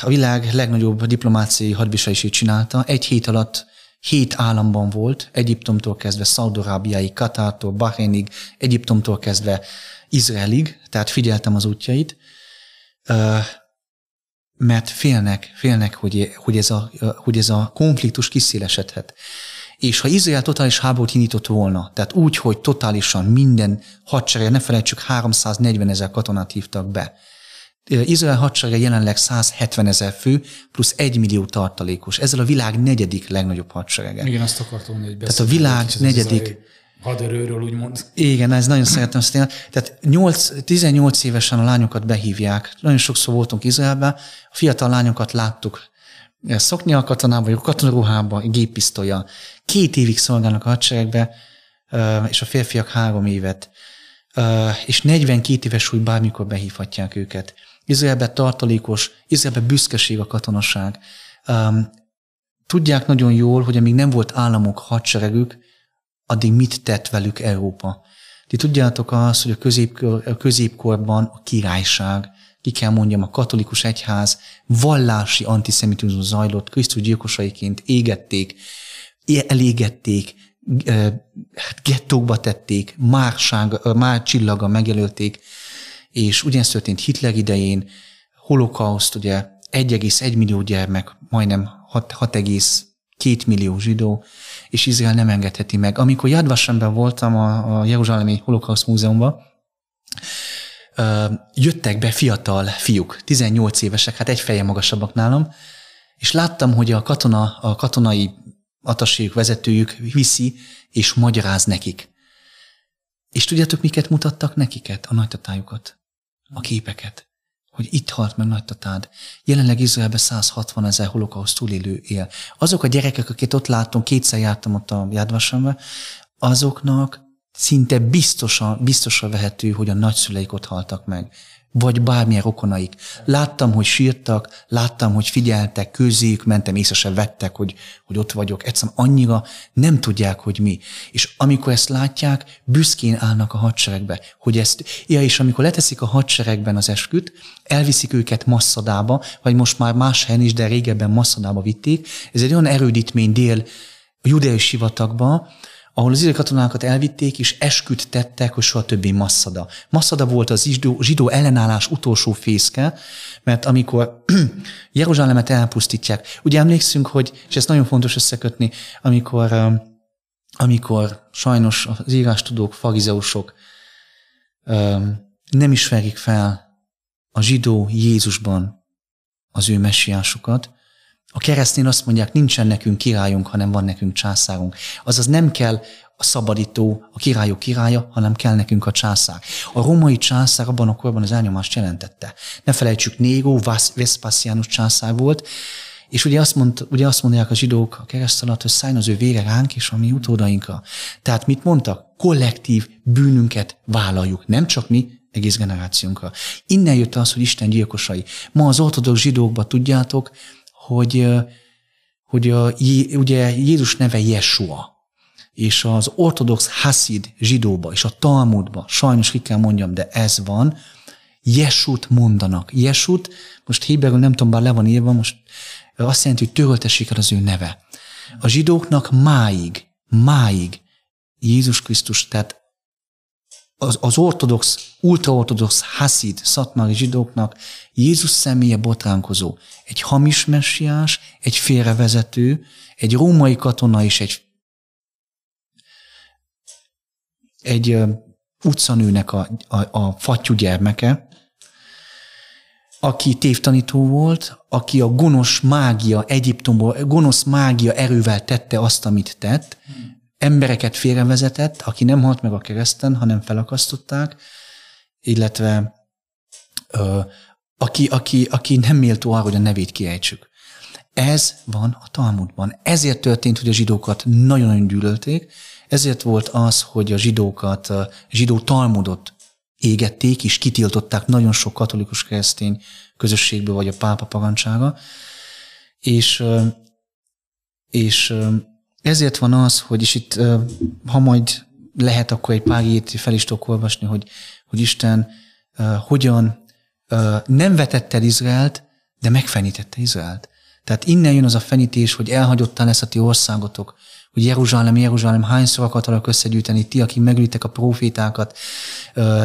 a világ legnagyobb diplomáciai hadviselését csinálta. Egy hét alatt hét államban volt, Egyiptomtól kezdve Szaudarábiáig, Katártól, Bahreinig, Egyiptomtól kezdve Izraelig, tehát figyeltem az útjait, mert félnek, félnek, hogy, hogy, ez, a, hogy ez a konfliktus kiszélesedhet. És ha Izrael totális háborút indított volna, tehát úgy, hogy totálisan minden hadsereg, ne felejtsük, 340 ezer katonát hívtak be, Izrael hadserege jelenleg 170 ezer fő, plusz 1 millió tartalékos. Ezzel a világ negyedik legnagyobb hadserege. Igen, azt akartam, hogy Tehát a világ negyedik... Haderőről úgymond. Igen, ez nagyon szeretem én. Tehát 8, 18 évesen a lányokat behívják. Nagyon sokszor voltunk Izraelbe, a fiatal lányokat láttuk szokni a katonába, vagy a katonaruhába, géppisztolya. Két évig szolgálnak a hadseregbe, és a férfiak három évet. És 42 éves hogy bármikor behívhatják őket. Izraelben tartalékos, Izraelben büszkeség a katonaság. Um, tudják nagyon jól, hogy amíg nem volt államok hadseregük, addig mit tett velük Európa. Ti tudjátok azt, hogy a, középkor, a középkorban a királyság, ki kell mondjam, a katolikus egyház vallási antiszemitizmus zajlott, Krisztus gyilkosaiként égették, elégették, hát gettókba tették, márság, már csillaga megjelölték, és ugyanezt történt Hitler idején, holokauszt, ugye 1,1 millió gyermek, majdnem 6,2 millió zsidó, és Izrael nem engedheti meg. Amikor Yad voltam a, a Jeruzsálemi Holokauszt Múzeumban, jöttek be fiatal fiúk, 18 évesek, hát egy feje magasabbak nálam, és láttam, hogy a katona, a katonai ataségük, vezetőjük viszi és magyaráz nekik. És tudjátok, miket mutattak nekiket? A nagytatájukat a képeket, hogy itt halt meg nagytatád. Jelenleg Izraelben 160 ezer holokauszt túlélő él. Azok a gyerekek, akiket ott láttam, kétszer jártam ott a Jádvasambe, azoknak szinte biztosan, biztosan vehető, hogy a nagyszüleik ott haltak meg vagy bármilyen rokonaik. Láttam, hogy sírtak, láttam, hogy figyeltek, közéjük mentem, észre se vettek, hogy, hogy ott vagyok. Egyszerűen annyira nem tudják, hogy mi. És amikor ezt látják, büszkén állnak a hadseregbe, hogy ezt, ja, és amikor leteszik a hadseregben az esküt, elviszik őket Masszadába, vagy most már más helyen is, de régebben Masszadába vitték. Ez egy olyan erődítmény dél a judeai sivatagban, ahol az katonákat elvitték, és esküt tettek, hogy soha többé Masszada. Masszada volt az zsidó, zsidó ellenállás utolsó fészke, mert amikor Jeruzsálemet elpusztítják, ugye emlékszünk, hogy, és ezt nagyon fontos összekötni, amikor, um, amikor sajnos az írástudók, farizeusok um, nem ismerik fel a zsidó Jézusban az ő messiásukat, a keresztén azt mondják, nincsen nekünk királyunk, hanem van nekünk császárunk. Azaz nem kell a szabadító, a királyok királya, hanem kell nekünk a császár. A római császár abban a korban az elnyomást jelentette. Ne felejtsük, Négó, Vespasianus császár volt, és ugye azt, mond, ugye azt mondják a zsidók a kereszt alatt, hogy szálljon az ő vére ránk és a mi utódainkra. Tehát mit mondtak? Kollektív bűnünket vállaljuk. Nem csak mi, egész generációnkra. Innen jött az, hogy Isten gyilkosai. Ma az ortodox zsidókban tudjátok, hogy, hogy a, ugye Jézus neve Jesua, és az ortodox Hasid zsidóba, és a Talmudba, sajnos ki kell mondjam, de ez van, Jesut mondanak. Jesut, most héberül nem tudom, bár le van írva, most azt jelenti, hogy töröltessék el az ő neve. A zsidóknak máig, máig Jézus Krisztus, tehát az, az ortodox, ultraortodox haszid szatmári zsidóknak Jézus személye botránkozó. Egy hamis messiás, egy félrevezető, egy római katona és egy egy utcanőnek a, a, a fattyú gyermeke, aki tévtanító volt, aki a gonosz mágia Egyiptomból, gonosz mágia erővel tette azt, amit tett, embereket félrevezetett, aki nem halt meg a kereszten, hanem felakasztották, illetve ö, aki, aki, aki nem méltó arra, hogy a nevét kiejtsük. Ez van a Talmudban. Ezért történt, hogy a zsidókat nagyon-nagyon gyűlölték, ezért volt az, hogy a zsidókat, a zsidó Talmudot égették, és kitiltották nagyon sok katolikus keresztény közösségből, vagy a pápa parancsára, és, és ezért van az, hogy is itt, ha majd lehet, akkor egy pár ilyet fel is tudok olvasni, hogy, hogy Isten hogyan nem vetette el Izraelt, de megfenítette Izraelt. Tehát innen jön az a fenítés, hogy elhagyottál lesz a ti országotok, hogy Jeruzsálem, Jeruzsálem, hányszor akartalak összegyűjteni, ti, akik megülitek a profétákat,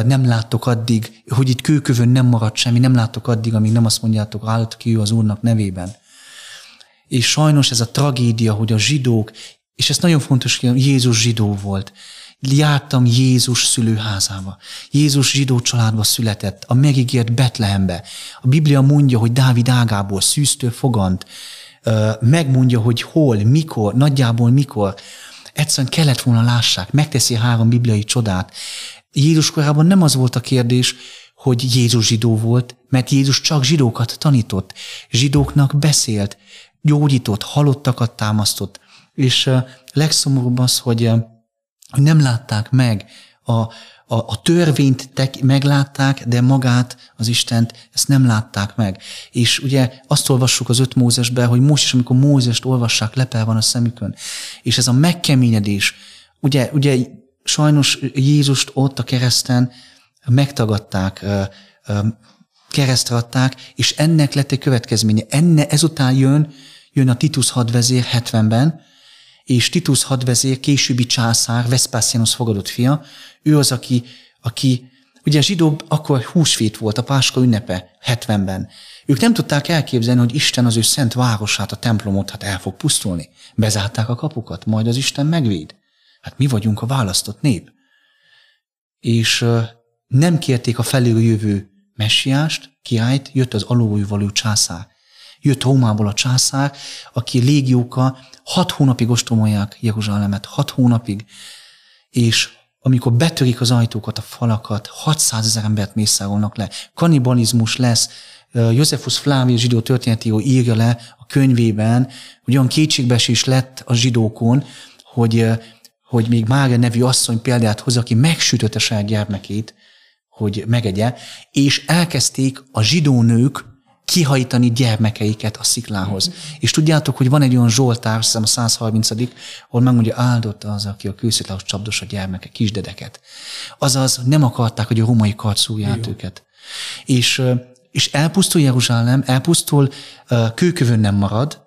nem láttok addig, hogy itt kőkövön nem marad semmi, nem láttok addig, amíg nem azt mondjátok, állt ki az Úrnak nevében. És sajnos ez a tragédia, hogy a zsidók, és ez nagyon fontos, hogy Jézus zsidó volt. Jártam Jézus szülőházába. Jézus zsidó családba született, a megígért Betlehembe. A Biblia mondja, hogy Dávid ágából szűztől fogant, megmondja, hogy hol, mikor, nagyjából mikor. Egyszerűen kellett volna lássák, megteszi három bibliai csodát. Jézus korában nem az volt a kérdés, hogy Jézus zsidó volt, mert Jézus csak zsidókat tanított, zsidóknak beszélt, gyógyított, halottakat támasztott. És legszomorúbb az, hogy nem látták meg a, a, a törvényt tek, meglátták, de magát, az Istent, ezt nem látták meg. És ugye azt olvassuk az öt Mózesben, hogy most is, amikor Mózest olvassák, lepel van a szemükön. És ez a megkeményedés, ugye, ugye sajnos Jézust ott a kereszten megtagadták, keresztre adták, és ennek lett egy következménye. Enne, ezután jön, jön a Titus hadvezér 70-ben, és Titus hadvezér, későbbi császár, Vespasianus fogadott fia, ő az, aki, aki ugye a zsidó akkor húsvét volt, a Páska ünnepe 70-ben. Ők nem tudták elképzelni, hogy Isten az ő szent városát, a templomot hát el fog pusztulni. Bezárták a kapukat, majd az Isten megvéd. Hát mi vagyunk a választott nép. És nem kérték a felül jövő messiást, kiállt, jött az alulvaló császár. Jött Rómából a császár, aki légióka hat hónapig ostromolják Jeruzsálemet, hat hónapig, és amikor betörik az ajtókat, a falakat, 600 ezer embert mészárolnak le, kanibalizmus lesz, Józefus Flávius zsidó történetíró írja le a könyvében, hogy olyan kétségbeesés lett a zsidókon, hogy, hogy még Mária nevű asszony példát hoz, aki megsütötte saját gyermekét, hogy megegye, és elkezdték a zsidó nők kihajtani gyermekeiket a sziklához. Mm-hmm. És tudjátok, hogy van egy olyan Zsoltár, hiszem a 130 ahol megmondja, áldotta az, aki a kősziklához csapdos a gyermeke, kisdedeket. Azaz nem akarták, hogy a romai kard szújját őket. És, és elpusztul Jeruzsálem, elpusztul, kőkövön nem marad,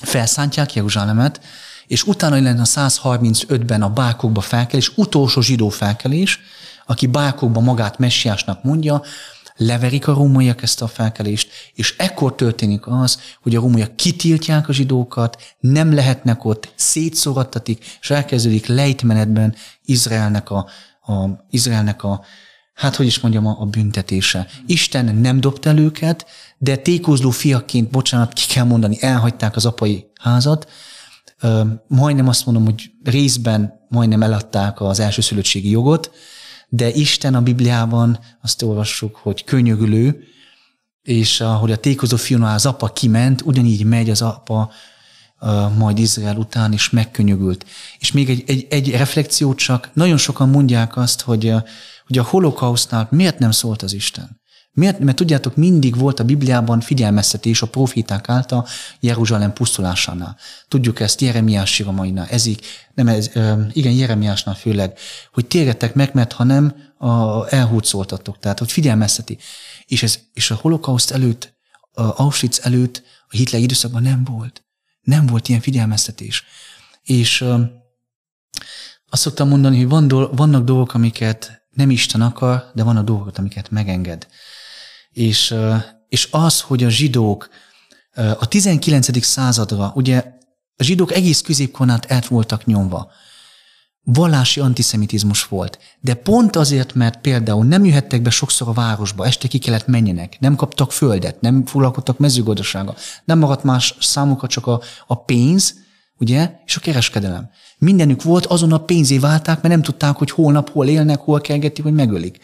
felszántják Jeruzsálemet, és utána lenne a 135-ben a bákokba felkelés, utolsó zsidó felkelés, aki bákokba magát messiásnak mondja, leverik a rómaiak ezt a felkelést, és ekkor történik az, hogy a rómaiak kitiltják a zsidókat, nem lehetnek ott, szétszórattatik, és elkezdődik lejtmenetben Izraelnek a, a, Izraelnek a hát hogy is mondjam, a, a büntetése. Isten nem dobta el őket, de tékozló fiaként, bocsánat, ki kell mondani, elhagyták az apai házat, majdnem azt mondom, hogy részben majdnem eladták az elsőszülöttségi jogot, de Isten a Bibliában azt olvassuk, hogy könyögülő, és ahogy a tékozó fiúnál az apa kiment, ugyanígy megy az apa majd Izrael után, és megkönyögült. És még egy, egy, egy reflexió csak, nagyon sokan mondják azt, hogy, hogy a holokausztnál miért nem szólt az Isten. Miért? Mert tudjátok, mindig volt a Bibliában figyelmeztetés a profiták által Jeruzsálem pusztulásánál. Tudjuk ezt Jeremiás síramainál, ezik, nem ez, igen, Jeremiásnál főleg, hogy térjetek meg, mert ha nem, a, elhúzoltatok. Tehát, hogy figyelmezteti. És, ez, és a holokauszt előtt, a Auschwitz előtt, a Hitler időszakban nem volt. Nem volt ilyen figyelmeztetés. És azt szoktam mondani, hogy van, vannak dolgok, amiket nem Isten akar, de van a dolgok, amiket megenged. És, és az, hogy a zsidók a 19. századra, ugye a zsidók egész középkornát át voltak nyomva. Vallási antiszemitizmus volt. De pont azért, mert például nem jöhettek be sokszor a városba, este ki kellett menjenek, nem kaptak földet, nem foglalkoztak mezőgazdasága, nem maradt más számukra csak a, a pénz, ugye, és a kereskedelem. Mindenük volt, azon a pénzé válták, mert nem tudták, hogy holnap hol élnek, hol kelgeti, hogy megölik.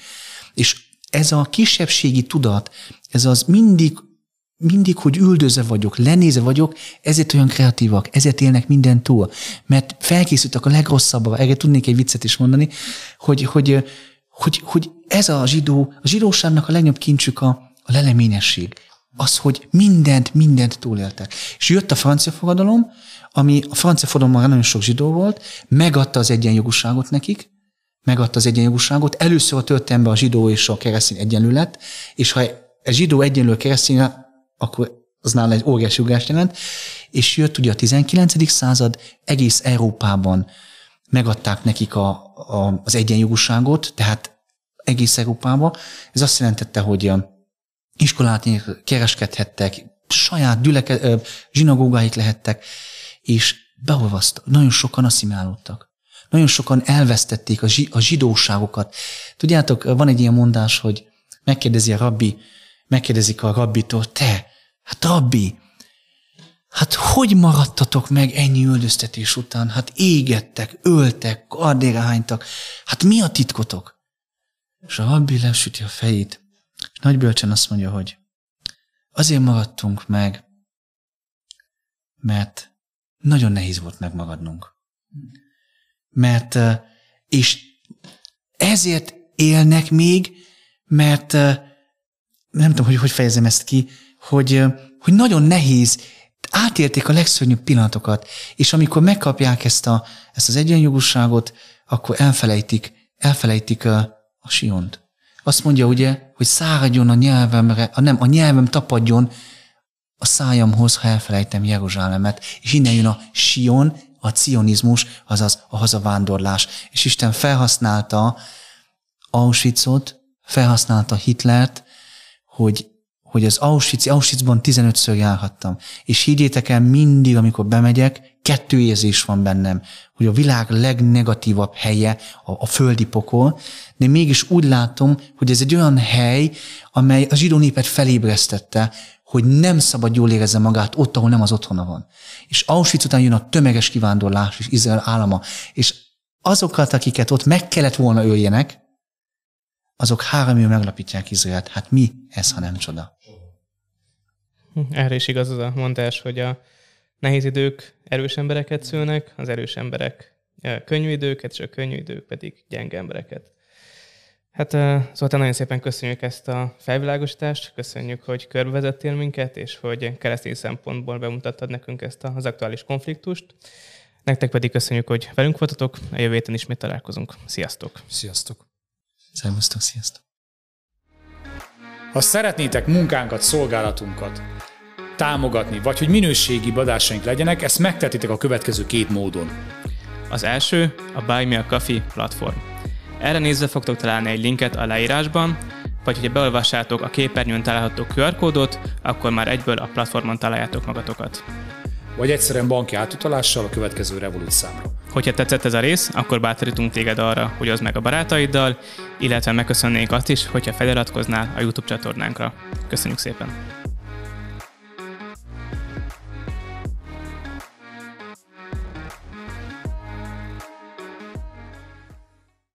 És ez a kisebbségi tudat, ez az mindig, mindig, hogy üldözve vagyok, lenézve vagyok, ezért olyan kreatívak, ezért élnek minden túl. Mert felkészültek a legrosszabbra, erre tudnék egy viccet is mondani, hogy, hogy, hogy, hogy ez a zsidó, a zsidóságnak a legnagyobb kincsük a, a leleményesség. Az, hogy mindent, mindent túléltek. És jött a francia fogadalom, ami a francia fogadalomban nagyon sok zsidó volt, megadta az egyenjogúságot nekik, megadta az egyenjogúságot. Először a történelemben a zsidó és a keresztény egyenlő lett, és ha a zsidó egyenlő keresztény, akkor az nála egy óriási ugrást jelent, és jött ugye a 19. század, egész Európában megadták nekik a, a, az egyenjogúságot, tehát egész Európában. Ez azt jelentette, hogy iskolát kereskedhettek, saját gyüleke, zsinagógáik lehettek, és beolvasztak. Nagyon sokan asszimálódtak. Nagyon sokan elvesztették a, zsi, a zsidóságokat. Tudjátok, van egy ilyen mondás, hogy megkérdezi a rabbi, megkérdezik a rabbitól, te, hát rabbi, hát hogy maradtatok meg ennyi üldöztetés után? Hát égettek, öltek, kardéra hánytak. Hát mi a titkotok? És a rabbi lesüti a fejét, és nagy bölcsen azt mondja, hogy azért maradtunk meg, mert nagyon nehéz volt megmaradnunk mert és ezért élnek még, mert nem tudom, hogy hogy fejezem ezt ki, hogy, hogy nagyon nehéz, átélték a legszörnyűbb pillanatokat, és amikor megkapják ezt, a, ezt az egyenjogúságot, akkor elfelejtik, elfelejtik a, a siont. Azt mondja ugye, hogy száradjon a nyelvemre, a nem, a nyelvem tapadjon a szájamhoz, ha elfelejtem Jeruzsálemet. És innen jön a Sion, a cionizmus, azaz a hazavándorlás. És Isten felhasználta Auschwitzot, felhasználta Hitlert, hogy, hogy az Auschwitz, Auschwitzban 15-ször járhattam. És higgyétek el, mindig, amikor bemegyek, kettő érzés van bennem, hogy a világ legnegatívabb helye a, a földi pokol, de mégis úgy látom, hogy ez egy olyan hely, amely a zsidó népet felébresztette, hogy nem szabad jól érezze magát ott, ahol nem az otthona van. És Auschwitz után jön a tömeges kivándorlás és Izrael állama. És azokat, akiket ott meg kellett volna öljenek, azok három meglapítják Izraelt. Hát mi ez, ha nem csoda? Erre is igaz az a mondás, hogy a nehéz idők erős embereket szülnek, az erős emberek könnyű időket, és a könnyű idők pedig gyenge embereket. Hát Zoltán, nagyon szépen köszönjük ezt a felvilágosítást, köszönjük, hogy körbevezettél minket, és hogy keresztény szempontból bemutattad nekünk ezt az aktuális konfliktust. Nektek pedig köszönjük, hogy velünk voltatok, a jövő héten ismét találkozunk. Sziasztok! Sziasztok! Szervusztok, sziasztok! Ha szeretnétek munkánkat, szolgálatunkat támogatni, vagy hogy minőségi adásaink legyenek, ezt megtetitek a következő két módon. Az első a Buy Me a Coffee platform. Erre nézve fogtok találni egy linket a leírásban, vagy hogyha beolvassátok a képernyőn található QR kódot, akkor már egyből a platformon találjátok magatokat. Vagy egyszerűen banki átutalással a következő Revolut számra. Hogyha tetszett ez a rész, akkor bátorítunk téged arra, hogy az meg a barátaiddal, illetve megköszönnénk azt is, hogyha feliratkoznál a YouTube csatornánkra. Köszönjük szépen!